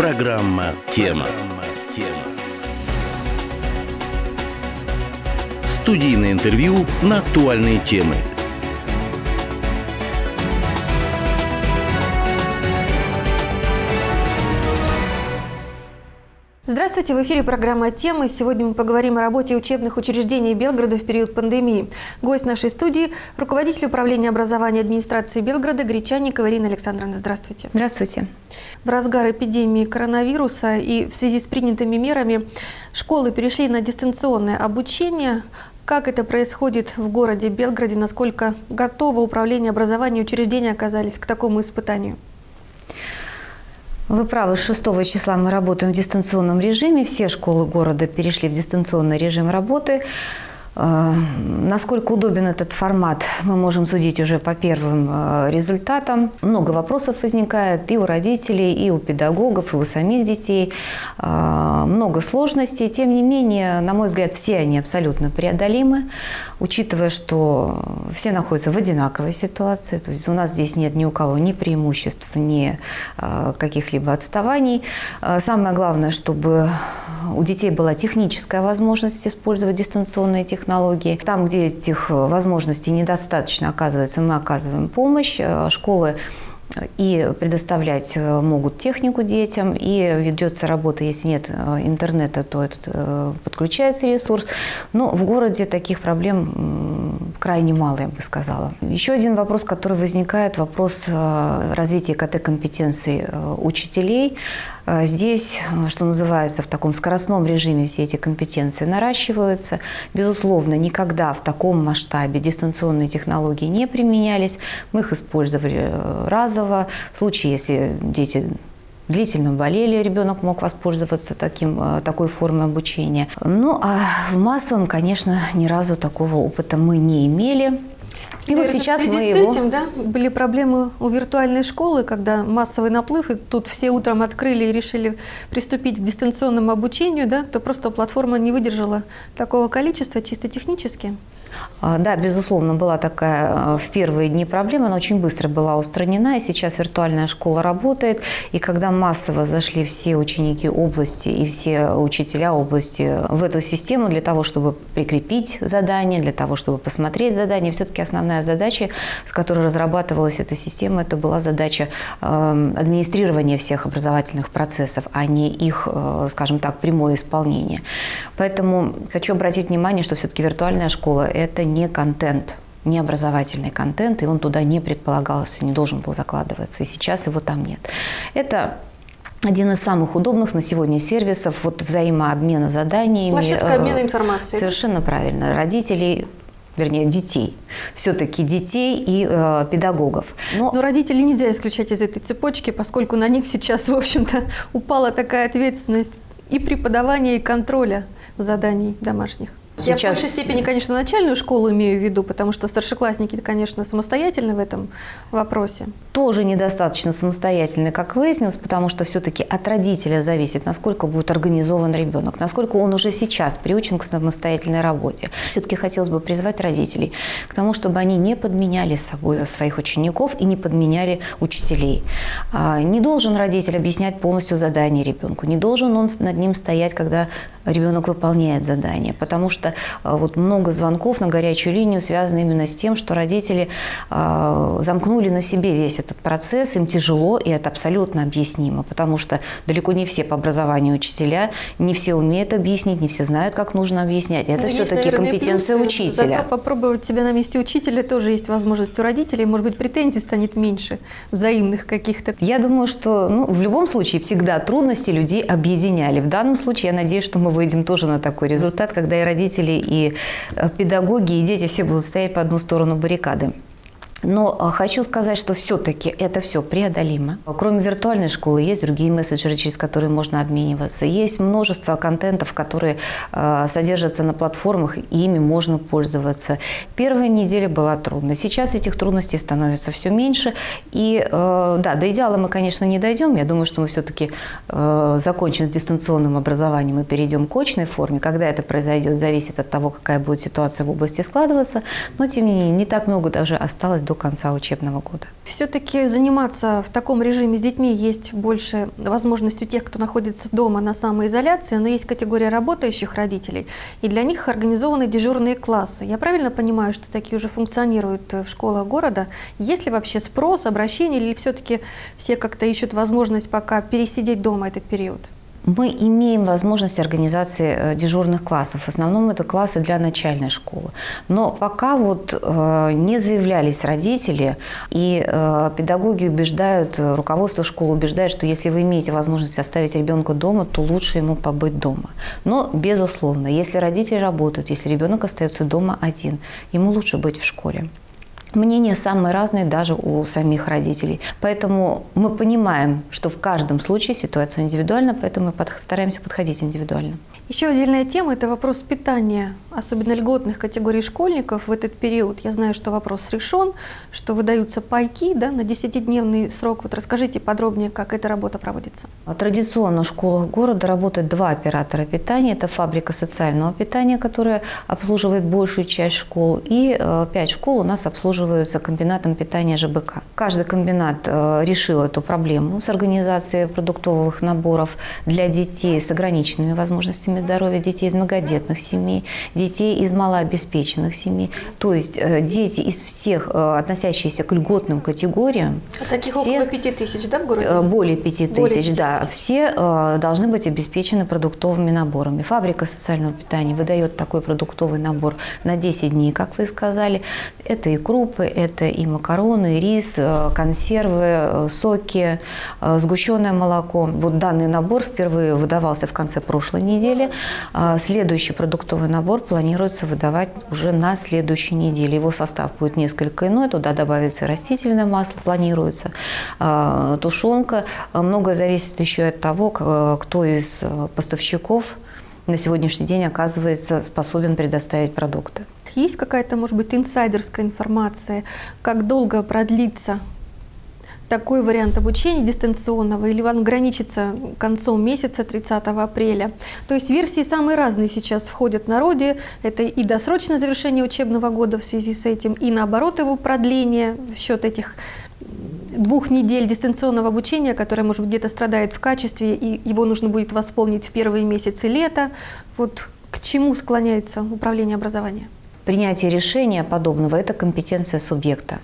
Программа «Тема». Студийное интервью на актуальные темы – Здравствуйте, в эфире программа «Темы». Сегодня мы поговорим о работе учебных учреждений Белгорода в период пандемии. Гость нашей студии – руководитель управления образования администрации Белгорода Гречанникова Ирина Александровна. Здравствуйте. Здравствуйте. В разгар эпидемии коронавируса и в связи с принятыми мерами школы перешли на дистанционное обучение. Как это происходит в городе Белгороде? Насколько готово управление образования и учреждения оказались к такому испытанию? Вы правы, с 6 числа мы работаем в дистанционном режиме. Все школы города перешли в дистанционный режим работы. Э, насколько удобен этот формат, мы можем судить уже по первым э, результатам. Много вопросов возникает и у родителей, и у педагогов, и у самих детей. Э, много сложностей. Тем не менее, на мой взгляд, все они абсолютно преодолимы, учитывая, что все находятся в одинаковой ситуации. То есть у нас здесь нет ни у кого ни преимуществ, ни каких-либо отставаний. Самое главное, чтобы у детей была техническая возможность использовать дистанционные технологии. Там, где этих возможностей недостаточно, оказывается, мы оказываем помощь. Э, школы и предоставлять э, могут технику детям, и ведется работа, если нет э, интернета, то этот, подключается ресурс. Но в городе таких проблем крайне мало, я бы сказала. Еще один вопрос, который возникает, вопрос развития КТ-компетенций учителей. А здесь, что называется, в таком скоростном режиме все эти компетенции наращиваются. Безусловно, никогда в таком масштабе дистанционные технологии не применялись. Мы их использовали э, разово. В случае, если дети длительно болели, ребенок мог воспользоваться таким, э, такой формой обучения. Ну, а в массовом, конечно, ни разу такого опыта мы не имели. И вот сейчас мы его... с этим, да, были проблемы у виртуальной школы, когда массовый наплыв, и тут все утром открыли и решили приступить к дистанционному обучению, да, то просто платформа не выдержала такого количества чисто технически. А, да, безусловно, была такая а, в первые дни проблема, она очень быстро была устранена, и сейчас виртуальная школа работает. И когда массово зашли все ученики области и все учителя области в эту систему для того, чтобы прикрепить задание, для того, чтобы посмотреть задание, все-таки основная задача, с которой разрабатывалась эта система, это была задача э, администрирования всех образовательных процессов, а не их, э, скажем так, прямое исполнение. Поэтому хочу обратить внимание, что все-таки виртуальная школа – это не контент, не образовательный контент, и он туда не предполагался, не должен был закладываться, и сейчас его там нет. Это один из самых удобных на сегодня сервисов вот взаимообмена заданиями. Площадка обмена информацией. Совершенно правильно. Родителей вернее, детей. Все-таки детей и э, педагогов. Но... Но родителей нельзя исключать из этой цепочки, поскольку на них сейчас, в общем-то, упала такая ответственность и преподавания, и контроля заданий домашних. Сейчас... Я в большей степени, конечно, начальную школу имею в виду, потому что старшеклассники, конечно, самостоятельны в этом вопросе. Тоже недостаточно самостоятельны, как выяснилось, потому что все-таки от родителя зависит, насколько будет организован ребенок, насколько он уже сейчас приучен к самостоятельной работе. Все-таки хотелось бы призвать родителей к тому, чтобы они не подменяли собой своих учеников и не подменяли учителей. А, не должен родитель объяснять полностью задание ребенку, не должен он над ним стоять, когда ребенок выполняет задание, потому что а, вот много звонков на горячую линию связано именно с тем, что родители а, замкнули на себе весь этот процесс, им тяжело, и это абсолютно объяснимо, потому что далеко не все по образованию учителя, не все умеют объяснить, не все знают, как нужно объяснять. Это ну, все-таки компетенция плюсы, учителя. Зато попробовать себя на месте учителя тоже есть возможность у родителей, может быть, претензий станет меньше, взаимных каких-то. Я думаю, что ну, в любом случае всегда трудности людей объединяли. В данном случае я надеюсь, что мы выйдем тоже на такой результат, когда и родители родители, и э, педагоги, и дети все будут стоять по одну сторону баррикады. Но а, хочу сказать, что все-таки это все преодолимо. Кроме виртуальной школы есть другие мессенджеры, через которые можно обмениваться. Есть множество контентов, которые э, содержатся на платформах, и ими можно пользоваться. Первая неделя была трудной. Сейчас этих трудностей становится все меньше. И э, да, до идеала мы, конечно, не дойдем. Я думаю, что мы все-таки э, закончим с дистанционным образованием и перейдем к очной форме. Когда это произойдет, зависит от того, какая будет ситуация в области складываться. Но, тем не менее, не так много даже осталось до конца учебного года. Все-таки заниматься в таком режиме с детьми есть больше возможность у тех, кто находится дома на самоизоляции, но есть категория работающих родителей, и для них организованы дежурные классы. Я правильно понимаю, что такие уже функционируют в школах города? Есть ли вообще спрос, обращение, или все-таки все как-то ищут возможность пока пересидеть дома этот период? Мы имеем возможность организации э, дежурных классов. В основном это классы для начальной школы. Но пока вот э, не заявлялись родители, и э, педагоги убеждают, руководство школы убеждает, что если вы имеете возможность оставить ребенка дома, то лучше ему побыть дома. Но, безусловно, если родители работают, если ребенок остается дома один, ему лучше быть в школе. Мнения самые разные даже у самих родителей. Поэтому мы понимаем, что в каждом случае ситуация индивидуальна, поэтому мы стараемся подходить индивидуально. Еще отдельная тема – это вопрос питания, особенно льготных категорий школьников в этот период. Я знаю, что вопрос решен, что выдаются пайки да, на 10-дневный срок. Вот расскажите подробнее, как эта работа проводится. Традиционно в школах города работают два оператора питания. Это фабрика социального питания, которая обслуживает большую часть школ, и э, пять школ у нас обслуживаются комбинатом питания ЖБК. Каждый комбинат э, решил эту проблему с организацией продуктовых наборов для детей с ограниченными возможностями здоровья детей из многодетных семей, детей из малообеспеченных семей. То есть э, дети из всех, э, относящиеся к льготным категориям. А таких все, около пяти тысяч, да, в городе? Э, более пяти тысяч, да. Все должны быть обеспечены продуктовыми наборами. Фабрика социального питания выдает такой продуктовый набор на 10 дней, как вы сказали. Это и крупы, это и макароны, и рис, консервы, соки, сгущенное молоко. Вот данный набор впервые выдавался в конце прошлой недели. А, следующий продуктовый набор планируется выдавать уже на следующей неделе. Его состав будет несколько иной, туда добавится растительное масло, планируется, а, тушенка. Многое зависит еще от того, кто из поставщиков на сегодняшний день оказывается способен предоставить продукты. Есть какая-то, может быть, инсайдерская информация, как долго продлится такой вариант обучения дистанционного, или он ограничится концом месяца 30 апреля. То есть версии самые разные сейчас входят в народе. Это и досрочное завершение учебного года в связи с этим, и наоборот его продление в счет этих двух недель дистанционного обучения, которое, может быть, где-то страдает в качестве, и его нужно будет восполнить в первые месяцы лета. Вот к чему склоняется управление образования? Принятие решения подобного – это компетенция субъекта.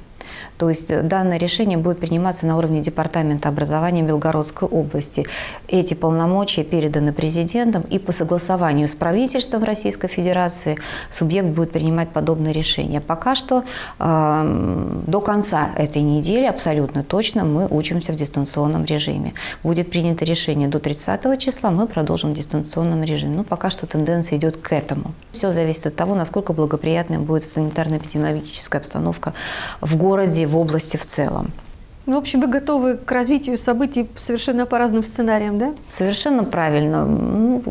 То есть э, данное решение будет приниматься на уровне Департамента образования Белгородской области. Эти полномочия переданы президентом, и по согласованию с правительством Российской Федерации субъект будет принимать подобное решение. Пока что э, до конца этой недели абсолютно точно мы учимся в дистанционном режиме. Будет принято решение до 30 числа, мы продолжим в дистанционном режиме. Но пока что тенденция идет к этому. Все зависит от того, насколько благоприятной будет санитарно-эпидемиологическая обстановка в городе, в области в целом. Ну, в общем, вы готовы к развитию событий совершенно по разным сценариям, да? Совершенно правильно.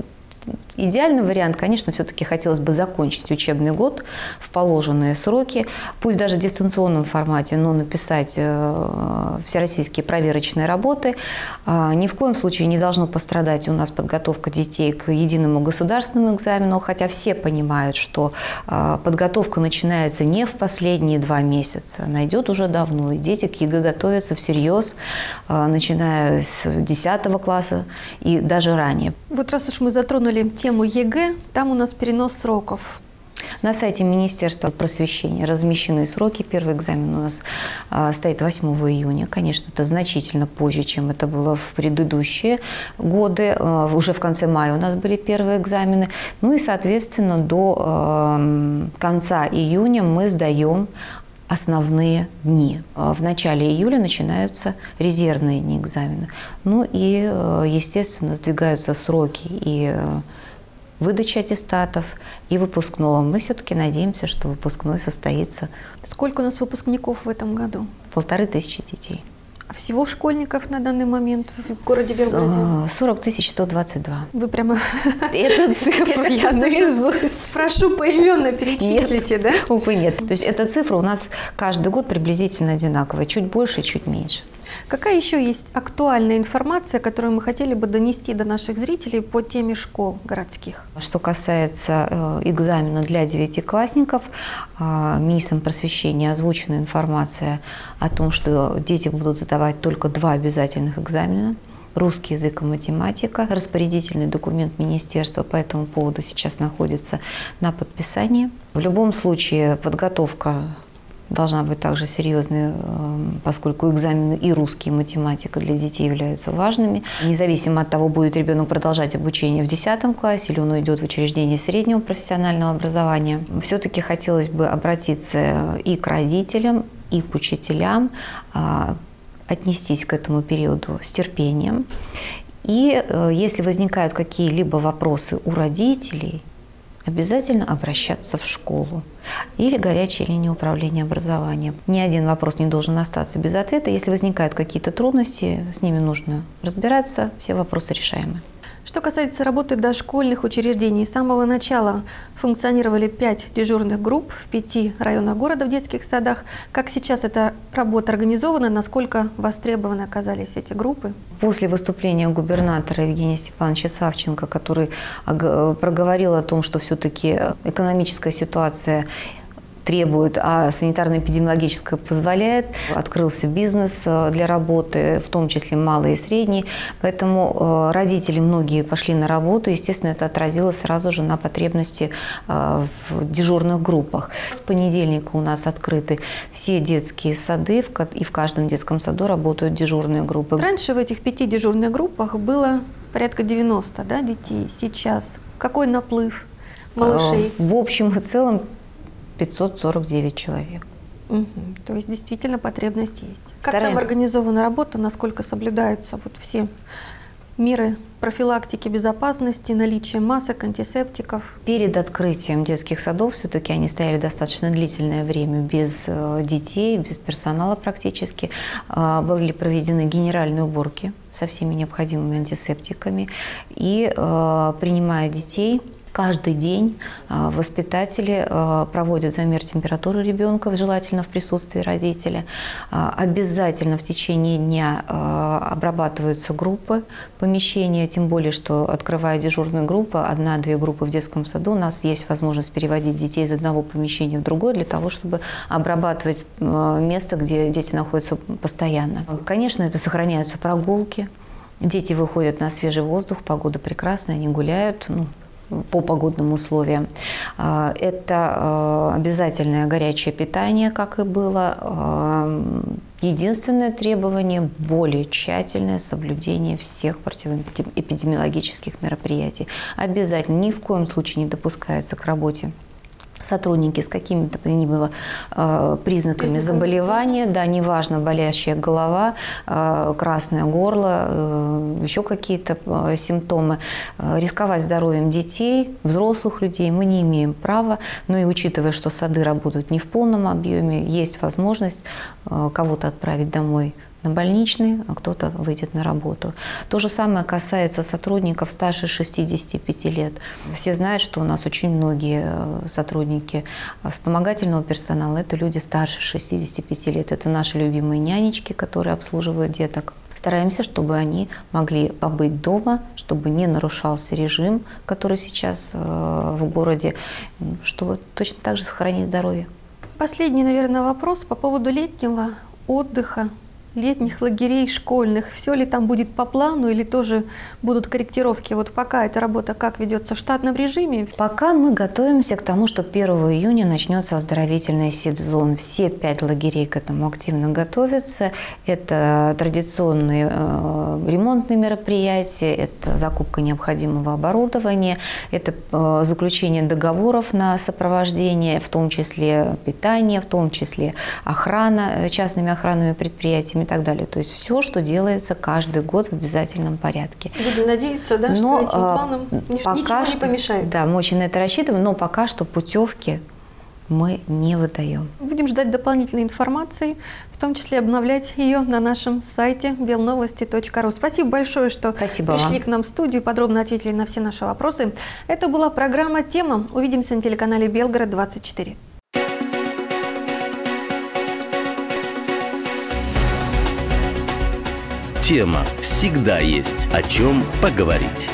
Идеальный вариант, конечно, все-таки хотелось бы закончить учебный год в положенные сроки, пусть даже в дистанционном формате, но написать э, всероссийские проверочные работы. А, ни в коем случае не должно пострадать у нас подготовка детей к единому государственному экзамену, хотя все понимают, что а, подготовка начинается не в последние два месяца, она идет уже давно, и дети к ЕГЭ готовятся всерьез, а, начиная с 10 класса и даже ранее. Вот раз уж мы затронули тему ЕГЭ, там у нас перенос сроков. На сайте Министерства просвещения размещены сроки. Первый экзамен у нас а, стоит 8 июня. Конечно, это значительно позже, чем это было в предыдущие годы. А, уже в конце мая у нас были первые экзамены. Ну и, соответственно, до а, конца июня мы сдаем основные дни. В начале июля начинаются резервные дни экзамена. Ну и, естественно, сдвигаются сроки и выдачи аттестатов и выпускного. Мы все-таки надеемся, что выпускной состоится. Сколько у нас выпускников в этом году? Полторы тысячи детей. А всего школьников на данный момент в городе Белгороде? 40 тысяч 122. Вы прямо... Эту цифру я наизусть. Прошу поименно перечислите, да? Увы, нет. То есть эта цифра у нас каждый год приблизительно одинаковая. Чуть больше, чуть меньше. Какая еще есть актуальная информация, которую мы хотели бы донести до наших зрителей по теме школ городских? Что касается э, экзамена для девятиклассников, э, министром просвещения озвучена информация о том, что дети будут задавать только два обязательных экзамена русский язык и математика. Распорядительный документ министерства по этому поводу сейчас находится на подписании. В любом случае подготовка должна быть также серьезной, эм, поскольку экзамены и русский, и математика для детей являются важными. Независимо от того, будет ребенок продолжать обучение в 10 классе или он уйдет в учреждение среднего профессионального образования, все-таки хотелось бы обратиться и к родителям, и к учителям, а, отнестись к этому периоду с терпением. И э, если возникают какие-либо вопросы у родителей, обязательно обращаться в школу или горячая линия управления образованием. Ни один вопрос не должен остаться без ответа. Если возникают какие-то трудности, с ними нужно разбираться, все вопросы решаемы. Что касается работы дошкольных учреждений, с самого начала функционировали пять дежурных групп в пяти районах города в детских садах. Как сейчас эта работа организована, насколько востребованы оказались эти группы? После выступления губернатора Евгения Степановича Савченко, который проговорил о том, что все-таки экономическая ситуация требует, а санитарно-эпидемиологическое позволяет. Открылся бизнес э, для работы, в том числе малый и средний. Поэтому э, родители многие пошли на работу. Естественно, это отразилось сразу же на потребности э, в дежурных группах. С понедельника у нас открыты все детские сады, и в каждом детском саду работают дежурные группы. Раньше в этих пяти дежурных группах было порядка 90 да, детей. Сейчас какой наплыв малышей? В общем и целом 549 человек. Угу. То есть действительно потребность есть. Как там организована работа, насколько соблюдаются вот все меры профилактики безопасности, наличие масок, антисептиков? Перед открытием детских садов все-таки они стояли достаточно длительное время без э, детей, без персонала практически. А, были проведены генеральные уборки со всеми необходимыми антисептиками. И э, принимая детей, Каждый день а, воспитатели а, проводят замер температуры ребенка, желательно в присутствии родителя. А, обязательно в течение дня обрабатываются группы помещения, тем более, что открывая дежурную группу, одна-две группы в детском саду, у нас есть возможность переводить детей из одного помещения в другое для того, чтобы обрабатывать место, где дети находятся постоянно. Конечно, это сохраняются прогулки. Дети выходят на свежий воздух, погода прекрасная, они гуляют. Ну, по погодным условиям. А, это а, обязательное горячее питание, как и было. А, единственное требование – более тщательное соблюдение всех противоэпидемиологических мероприятий. Обязательно ни в коем случае не допускается к работе сотрудники с какими-то ни было э, признаками заболевания, да, неважно, болящая голова, э, красное горло, э, еще какие-то симптомы, рисковать здоровьем детей, взрослых людей мы не имеем права, но и учитывая, что сады работают не в полном объеме, есть возможность кого-то отправить домой на больничный, а кто-то выйдет на работу. То же самое касается сотрудников старше 65 лет. Все знают, что у нас очень многие э, сотрудники вспомогательного персонала – это люди старше 65 лет. Это наши любимые нянечки, которые обслуживают деток. Стараемся, чтобы они могли побыть дома, чтобы не нарушался режим, который сейчас э, в городе, чтобы точно так же сохранить здоровье. Последний, наверное, вопрос по поводу летнего отдыха летних лагерей школьных, все ли там будет по плану или тоже будут корректировки? Вот пока эта работа как ведется в штатном режиме? Пока мы готовимся к тому, что 1 июня начнется оздоровительный сезон. Все пять лагерей к этому активно готовятся. Это традиционные э, ремонтные мероприятия, это закупка необходимого оборудования, это э, заключение договоров на сопровождение, в том числе питание, в том числе охрана э, частными охранными предприятиями и так далее. То есть все, что делается каждый год в обязательном порядке. Будем надеяться, да, но, что этим а, планам пока ничего что, не помешает. Да, мы очень на это рассчитываем, но пока что путевки мы не выдаем. Будем ждать дополнительной информации, в том числе обновлять ее на нашем сайте белновости.ру. Спасибо большое, что Спасибо пришли вам. к нам в студию, подробно ответили на все наши вопросы. Это была программа «Тема». Увидимся на телеканале «Белгород-24». Тема всегда есть о чем поговорить.